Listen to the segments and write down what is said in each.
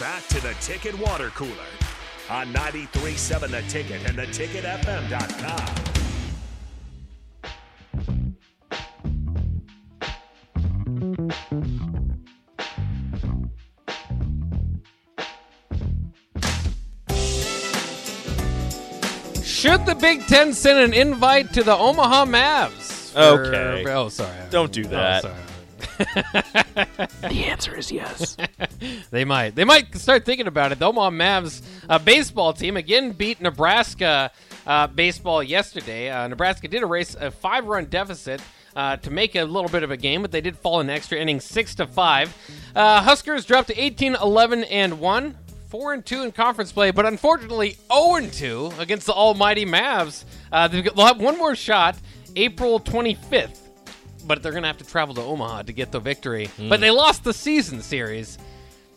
back to the Ticket Water Cooler on 93.7 The Ticket and theticketfm.com. Should the Big Ten send an invite to the Omaha Mavs? for- Okay. oh, sorry. Don't do Oh, that. sorry. the answer is yes. They might. They might start thinking about it. The Omaha Mavs uh, baseball team again beat Nebraska uh, baseball yesterday. Uh, Nebraska did erase a five-run deficit. Uh, to make a little bit of a game, but they did fall in extra innings, six to five. Uh, Huskers dropped to 18, 11, and one, four and two in conference play, but unfortunately 0 and two against the almighty Mavs. Uh, they'll have one more shot, April 25th but they're going to have to travel to Omaha to get the victory. But they lost the season series.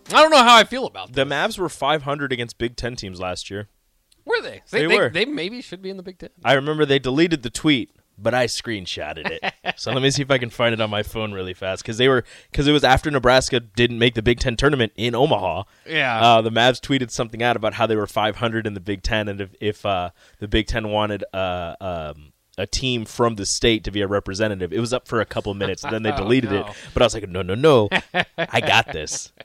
I don't know how I feel about the Mavs were 500 against Big Ten teams last year. Were they? They they, were. They maybe should be in the Big Ten. I remember they deleted the tweet, but I screenshotted it. so let me see if I can find it on my phone really fast because they were because it was after Nebraska didn't make the Big Ten tournament in Omaha. Yeah. uh, the Mavs tweeted something out about how they were 500 in the Big Ten, and if, if uh, the Big Ten wanted uh, um, a team from the state to be a representative, it was up for a couple minutes, and then they Oh, deleted no. it. But I was like, no, no, no, I got this.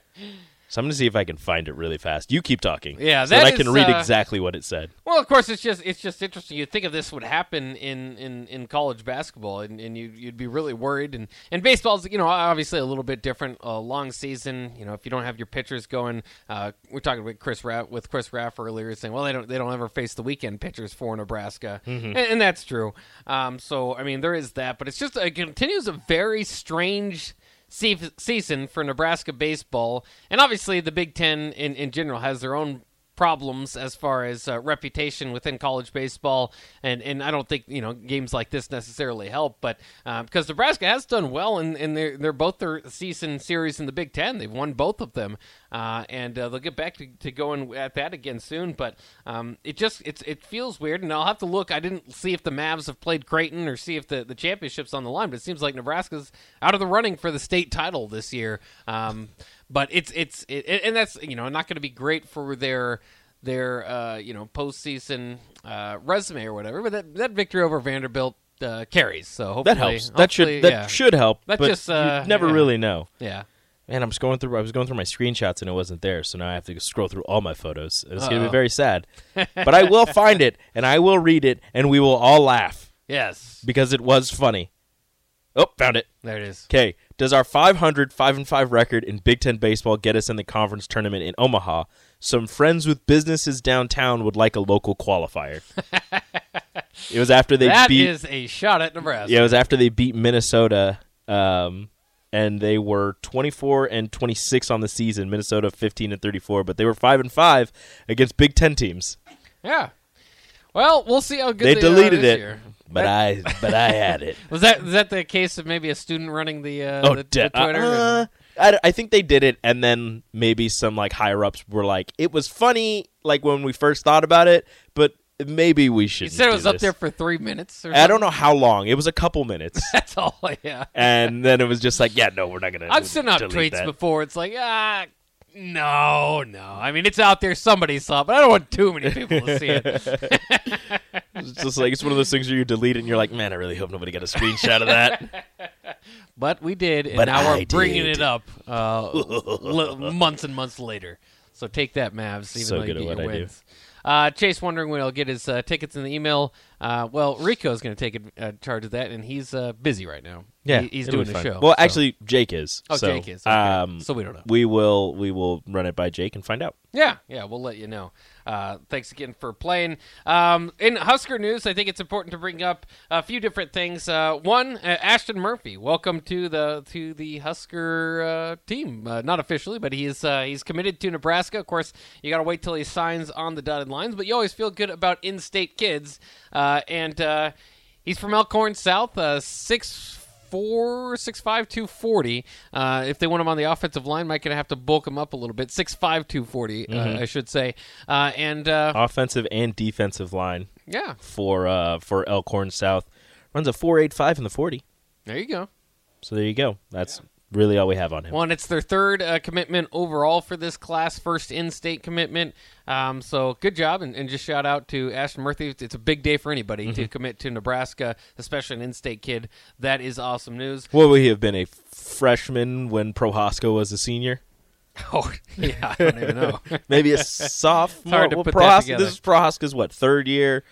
So I'm gonna see if I can find it really fast. You keep talking, Yeah, so that, that I can is, read uh, exactly what it said. Well, of course, it's just it's just interesting. You'd think of this would happen in, in, in college basketball, and, and you, you'd be really worried. And, and baseball's you know obviously a little bit different. A long season, you know, if you don't have your pitchers going, uh, we're talking with Chris Raff, with Chris Raff earlier, saying, well, they don't they don't ever face the weekend pitchers for Nebraska, and, and that's true. Um, so I mean, there is that, but it's just it continues a very strange season for Nebraska baseball, and obviously the Big Ten in, in general has their own problems as far as uh, reputation within college baseball, and, and I don't think you know games like this necessarily help, but uh, because Nebraska has done well, and, and they're they're both their season series in the Big Ten, they've won both of them, uh, and uh, they'll get back to, to going at that again soon. But um, it just it's it feels weird, and I'll have to look. I didn't see if the Mavs have played Creighton or see if the the championship's on the line, but it seems like Nebraska's out of the running for the state title this year. Um, but it's it's it, and that's you know not going to be great for their their uh, you know postseason uh, resume or whatever. But that that victory over Vanderbilt uh, carries. So hopefully That helps. That should that yeah. should help. That but just, uh, you never yeah. really know. yeah. Man, I'm just going through. I was going through my screenshots and it wasn't there, so now I have to scroll through all my photos. It's going to be very sad, but I will find it and I will read it and we will all laugh Yes. because it was funny. Oh, found it. There it is. Okay, does our 500 5 and 5 record in Big 10 baseball get us in the conference tournament in Omaha? Some friends with businesses downtown would like a local qualifier. it was after they That beat is a shot at Nebraska. Yeah, it was after they beat Minnesota, um, and they were 24 and 26 on the season. Minnesota 15 and 34, but they were five and five against Big Ten teams. Yeah. Well, we'll see how good They they, deleted it, year. But I but I had it. Was that was that the case of maybe a student running the uh, Oh, the, de- the Twitter? uh, I, I think they did it, and then maybe some like higher ups were like, "It was funny, like when we first thought about it, but maybe we should." you said it was up there for three minutes. Or I don't know how long. It was a couple minutes, That's all. Yeah. and then it was just like, "Yeah, no, we're not gonna." I've sent out tweets that. before. It's like ah. No, no. I mean, it's out there. Somebody saw it, but I don't want too many people to see it. It's just like it's one of those things where you delete it and you're like, man, I really hope nobody got a screenshot of that. But we did, and But now we're I bringing it up uh, months and months later. So take that, Mavs. Even So though you good at what I do. Uh, Chase wondering when he'll get his uh, tickets in the email. Uh, well, is going to take uh, charge of that, and he's uh, busy right now. Yeah, He- he's doing the show. Well, so- actually, Jake is. Oh, so, Jake is. Okay. Um, So we don't know. We will we will run it by Jake and find out. Yeah, yeah, we'll let you know. Uh, thanks again for playing. Um, in Husker news, I think it's important to bring up a few different things. Uh, one, uh, Ashton Murphy, welcome to the to the Husker uh, team. Uh, not officially, but he is uh, he's committed to Nebraska. Of course, you got to wait till he signs on the dotted lines, but you always feel good about in-state kids. Uh, and uh, he's from Elkhorn South, uh, six four six five two forty. Uh, if they want him on the offensive line, might gonna have to bulk him up a little bit. Six five two forty, uh, I should say. Uh, and uh, Offensive and defensive line yeah, for uh, for Elkhorn South runs a four eight five in the forty. there you go. So there you go. That's really all we have on him. Well, and it's their third uh, commitment overall for this class, first in-state commitment. Um, so good job, and, and just shout out to Ashton Murphy. It's a big day for anybody to commit to Nebraska, especially an in-state kid. That is awesome news. What would he have been a freshman when Prohaska was a senior? Oh, yeah, I don't even know. Maybe a sophomore. hard to Well, put that Prohaska- together. This is Prohaska's what third year.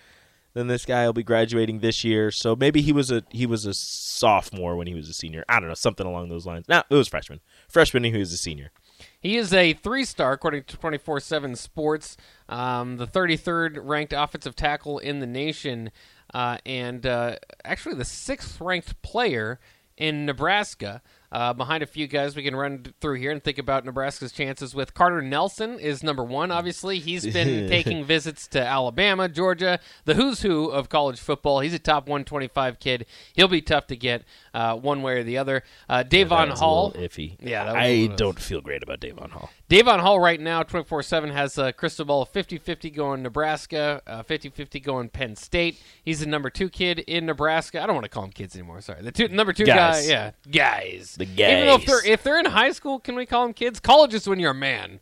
Then this guy will be graduating this year, so maybe he was a he was a sophomore when he was a senior. I don't know, something along those lines. No, it was freshman. Freshman, he was a senior. He is a three star, according to 24 7 Sports, um, the 33rd ranked offensive tackle in the nation, uh, and uh, actually the sixth ranked player in Nebraska. Uh, behind a few guys we can run through here and think about Nebraska's chances with Carter Nelson is number one. Obviously, he's been taking visits to Alabama, Georgia, the who's who of college football. He's a top 125 kid. He'll be tough to get uh, one way or the other. Uh, Davon a Hall, iffy. Yeah, I one of those. don't feel great about Davon Hall. Davon Hall right now, 24 7, has a crystal ball of 50 50 going Nebraska, 50 50 going Penn State. He's the number two kid in Nebraska. I don't want to call him kids anymore. Sorry. The two, number two Guys. guy, yeah. Guys. The Even though if they're, if they're in high school, can we call them kids? College is when you're a man.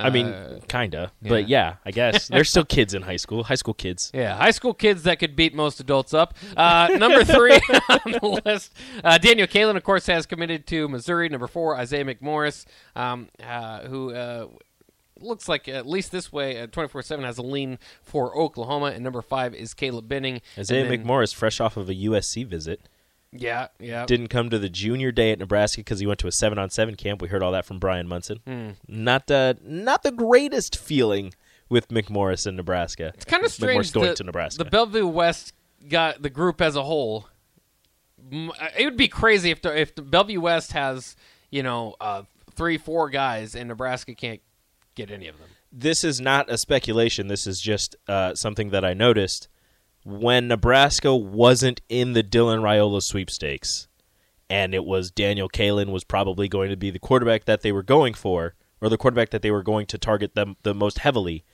I mean, Uh, kinda, but yeah, I guess they're still kids in high school. High school kids. Yeah, high school kids that could beat most adults up. Uh, number three on the list, uh, Daniel Kaelin, of course, has committed to Missouri. Number four, Isaiah McMorris, um, uh, who uh, looks like, at least this way, uh, 24 7 has a lean for Oklahoma. And number five is Caleb Benning. Isaiah then- McMorris, fresh off of a USC visit, Yeah, yeah. didn't come to the junior day at Nebraska because he went to a seven on seven camp. We heard all that from Brian Munson. Hmm. Not uh, not the greatest feeling with McMorris in Nebraska. It's kind of strange. McMorris going the, to Nebraska. The Bellevue West got the group as a whole. Uh, It would be crazy if the, if the Bellevue West has you know uh, three, four guys, and Nebraska can't get any of them. this is not a speculation. This is just uh, something that I noticed when Nebraska wasn't in the Dylan Raiola sweepstakes, and it was Daniel Kaelin was probably going to be the quarterback that they were going for, or the quarterback that they were going to target them the most heavily.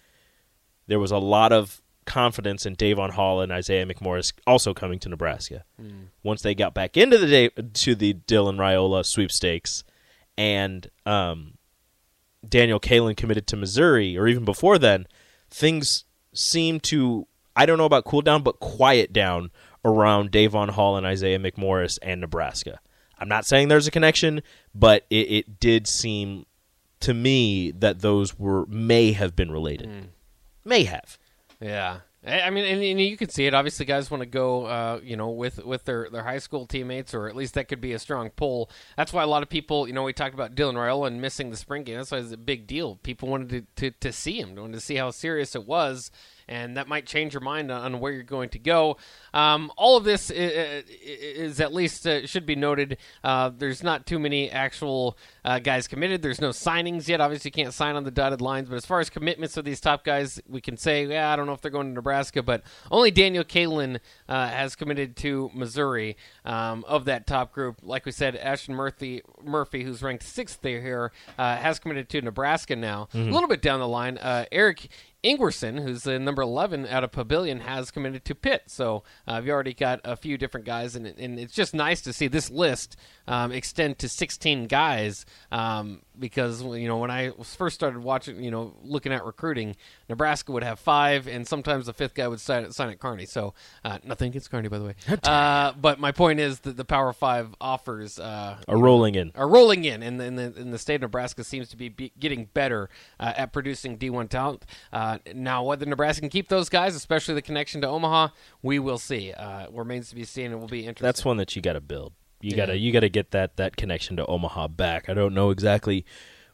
There was a lot of confidence in Davon Hall and Isaiah McMorris also coming to Nebraska. Once they got back into the day, to the Dylan Raiola sweepstakes, and um, Daniel Kaelin committed to Missouri, or even before then, things seemed to I don't know about cool down, but quiet down around Davon Hall and Isaiah McMorris and Nebraska. I'm not saying there's a connection, but it, it did seem to me that those were may have been related. May have. Yeah. I I mean, and, and you can see it. Obviously, guys want to go, uh, you know, with with their, their high school teammates, or at least that could be a strong pull. That's why a lot of people, you know, we talked about Dylan Raiola missing the spring game. That's why it's a big deal. People wanted to, to, to see him, wanted to see how serious it was, and that might change your mind on, where you're going to go. Um, all of this is, is at least uh, should be noted. Uh, there's not too many actual uh, guys committed. There's no signings yet. Obviously, you can't sign on the dotted lines. But as far as commitments of these top guys, we can say, yeah, I don't know if they're going to Nebraska, but only Daniel Kaelin uh, has committed to Missouri um, of that top group. Like we said, Ashton Murphy, Murphy who's ranked sixth there here, uh, has committed to Nebraska now. A little bit down the line, uh, Eric Ingwerson, who's the number 11 out of Papillion, has committed to Pitt. So uh, you've already got a few different guys, and, and it's just nice to see this list um, extend to 16 guys um, because, you know, when I first started watching, you know, looking at recruiting, Nebraska would have five, and sometimes the fifth guy would sign, sign at Kearney. So uh, nothing against Kearney, by the way. Uh, but my point is that the Power Five offers uh, A rolling in. are rolling in, and, and, the, and the state of Nebraska seems to be, be getting better uh, at producing D1 talent. Uh, now, whether Nebraska can keep those guys, especially the connection to Omaha, we will see. Uh, remains to be seen, and will be interesting. That's one that you got to build. You Yeah. gotta you gotta get that that connection to Omaha back. I don't know exactly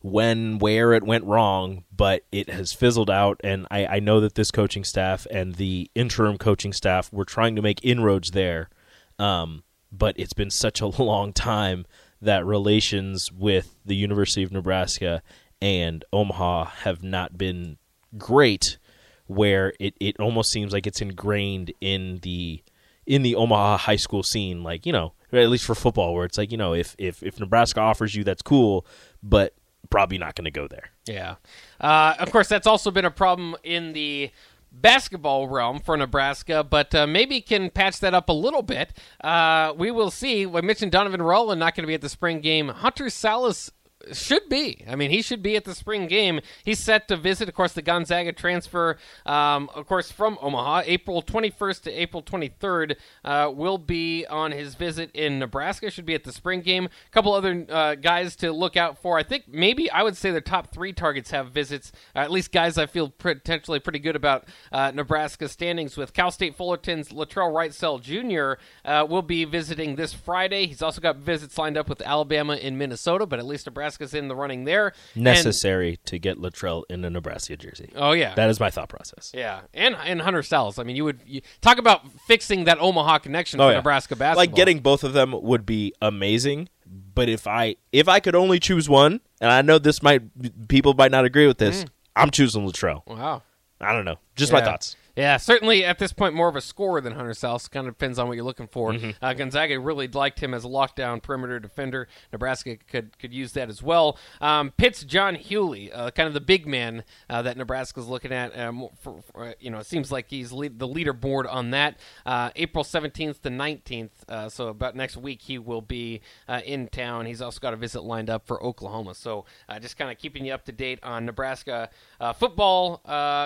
when where it went wrong, but it has fizzled out. And I, I know that this coaching staff and the interim coaching staff were trying to make inroads there. Um, but it's been such a long time that relations with the University of Nebraska and Omaha have not been great where it, it almost seems like it's ingrained in the in the Omaha high school scene, like, you know, at least for football, where it's like, you know, if if, if Nebraska offers you that's cool, but probably not gonna go there. Yeah. Uh, of course, that's also been a problem in the basketball realm for Nebraska, but uh, maybe can patch that up a little bit. Uh, we will see. I mentioned Donovan Roland not going to be at the spring game. Hunter Sallis should be. I mean, he should be at the spring game. He's set to visit, of course, the Gonzaga transfer, um, of course, from Omaha. April 21st to April 23rd uh, will be on his visit in Nebraska. Should be at the spring game. A couple other uh, guys to look out for. I think maybe I would say the top three targets have visits, uh, at least guys I feel potentially pretty good about uh, Nebraska standings with. Cal State Fullerton's Latrell Wrightsell Jr. Uh, will be visiting this Friday. He's also got visits lined up with Alabama and Minnesota, but at least Nebraska Nebraska's in the running there. Necessary and, to get Latrell in a Nebraska jersey. Oh yeah, that is my thought process. Yeah, and and Hunter Sallis. I mean, you would you, talk about fixing that Omaha connection oh, for yeah. Nebraska basketball. Like getting both of them would be amazing. But if I if I could only choose one, and I know this might people might not agree with this, mm. I'm choosing Latrell. Wow. I don't know. Just yeah. my thoughts. Yeah, certainly at this point more of a scorer than Hunter Sallis. Kind of depends on what you're looking for. Mm-hmm. Uh, Gonzaga really liked him as a lockdown perimeter defender. Nebraska could could use that as well. Um, Pitt's John Hugley, uh, kind of the big man uh, that Nebraska's looking at. Um, for, for, uh, you know, it seems like he's lead, the leaderboard on that. Uh, April 17th to 19th, uh, so about next week he will be in town. He's also got a visit lined up for Oklahoma. So just kind of keeping you up to date on Nebraska football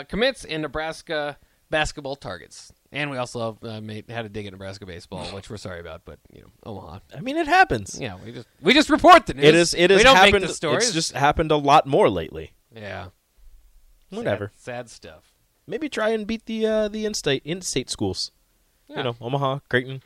commits in Nebraska basketball targets. And we also uh, made, had a dig at Nebraska baseball, which we're sorry about, but you know, Omaha. I mean, it happens. Yeah, we just we just report the news. It is. It don't happened. Make the stories. It's just happened a lot more lately. Yeah. Whatever. Sad, sad stuff. Maybe try and beat the uh, the in-state in-state schools. Yeah. You know, Omaha, Creighton.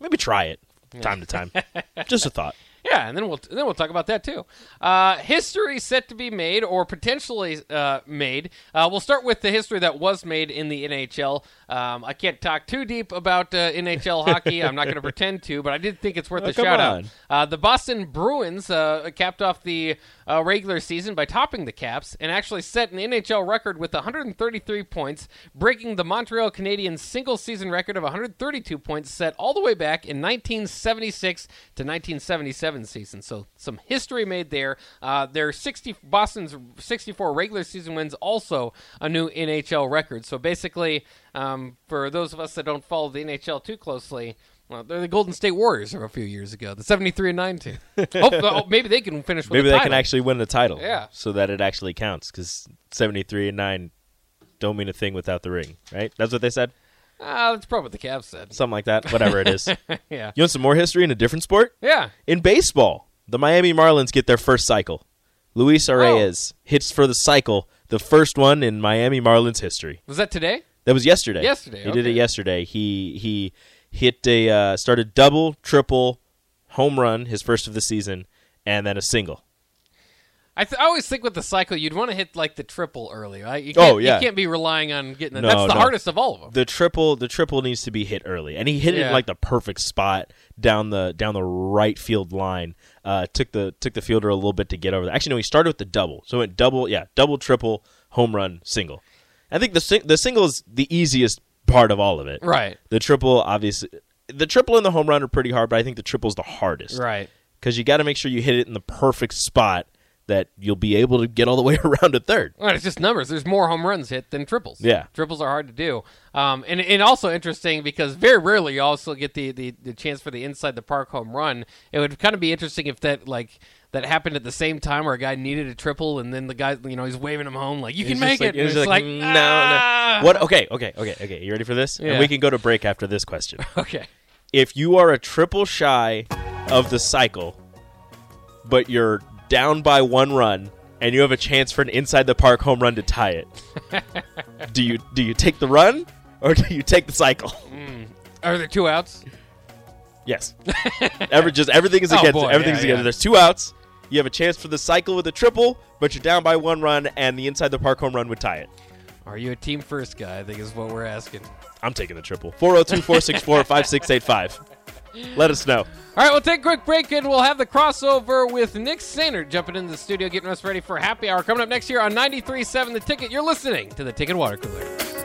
Maybe try it time to time. just a thought. Yeah, and then we'll then we'll talk about that too. Uh, history set to be made or potentially uh, made. Uh, we'll start with the history that was made in the NHL. Um, I can't talk too deep about uh, NHL hockey. I'm not going to pretend to, but I did think it's worth oh, a shout out. Uh, the Boston Bruins uh, capped off the regular season by topping the Caps and actually set an NHL record with 133 points, breaking the Montreal Canadiens' single season record of 132 points set all the way back in 1976 to 1977 season. So some history made there. Uh, their 60 Boston's 64 regular season wins also a new NHL record. So basically, um, for those of us that don't follow the NHL too closely. Well, they're the Golden State Warriors of a few years ago, the seventy-three and nineteen. oh, maybe they can finish. with Maybe they can actually win the title. Yeah, so that it actually counts because seventy-three and nine don't mean a thing without the ring, right? That's what they said. Uh, that's probably what the Cavs said. Something like that. Whatever it is. yeah. You want some more history in a different sport? Yeah. In baseball, the Miami Marlins get their first cycle. Luis Arraez oh. hits for the cycle, the first one in Miami Marlins history. Was that today? That was yesterday. Yesterday. He okay. did it yesterday. He he hit a uh, started double, triple, home run, his first of the season, and then a single. I, th- I, always think with the cycle, you'd want to hit like the triple early, right? You can't, oh yeah, you can't be relying on getting it. No, That's the no. hardest of all of them. The triple, the triple needs to be hit early, and he hit yeah. it in like the perfect spot down the down the right field line. Uh, took the took the fielder a little bit to get over there. Actually, no, he started with the double, so it went double, yeah, double, triple, home run, single. I think the the single is the easiest part of all of it. Right. The triple, obviously, the triple and the home run are pretty hard, but I think the triple is the hardest. Right. Because you got to make sure you hit it in the perfect spot that you'll be able to get all the way around to third. Well, it's just numbers. There's more home runs hit than triples. Yeah, triples are hard to do. Um, and and also interesting because very rarely you also get the, the, the chance for the inside the park home run. It would kind of be interesting if that like that happened at the same time where a guy needed a triple and then the guy you know he's waving him home like you can make like, it. It's, like, like no, ah! no. What? Okay, okay, okay, okay. You ready for this? Yeah. And we can go to break after this question. okay. If you are a triple shy of the cycle, but you're down by one run and you have a chance for an inside the park home run to tie it. do you do you take the run or do you take the cycle? Mm. Are there two outs? Yes. Every, just everything is Oh, against boy, everything's yeah, against. yeah. There's two outs. You have a chance for the cycle with a triple, but you're down by one run, and the inside the park home run would tie it. Are you a team first guy? I think is what we're asking. I'm taking the triple. 402 464 5685. Let us know. All right, we'll take a quick break and we'll have the crossover with Nick Sainer jumping into the studio, getting us ready for happy hour coming up next year on 93.7 The Ticket. You're listening to the Ticket Water Cooler.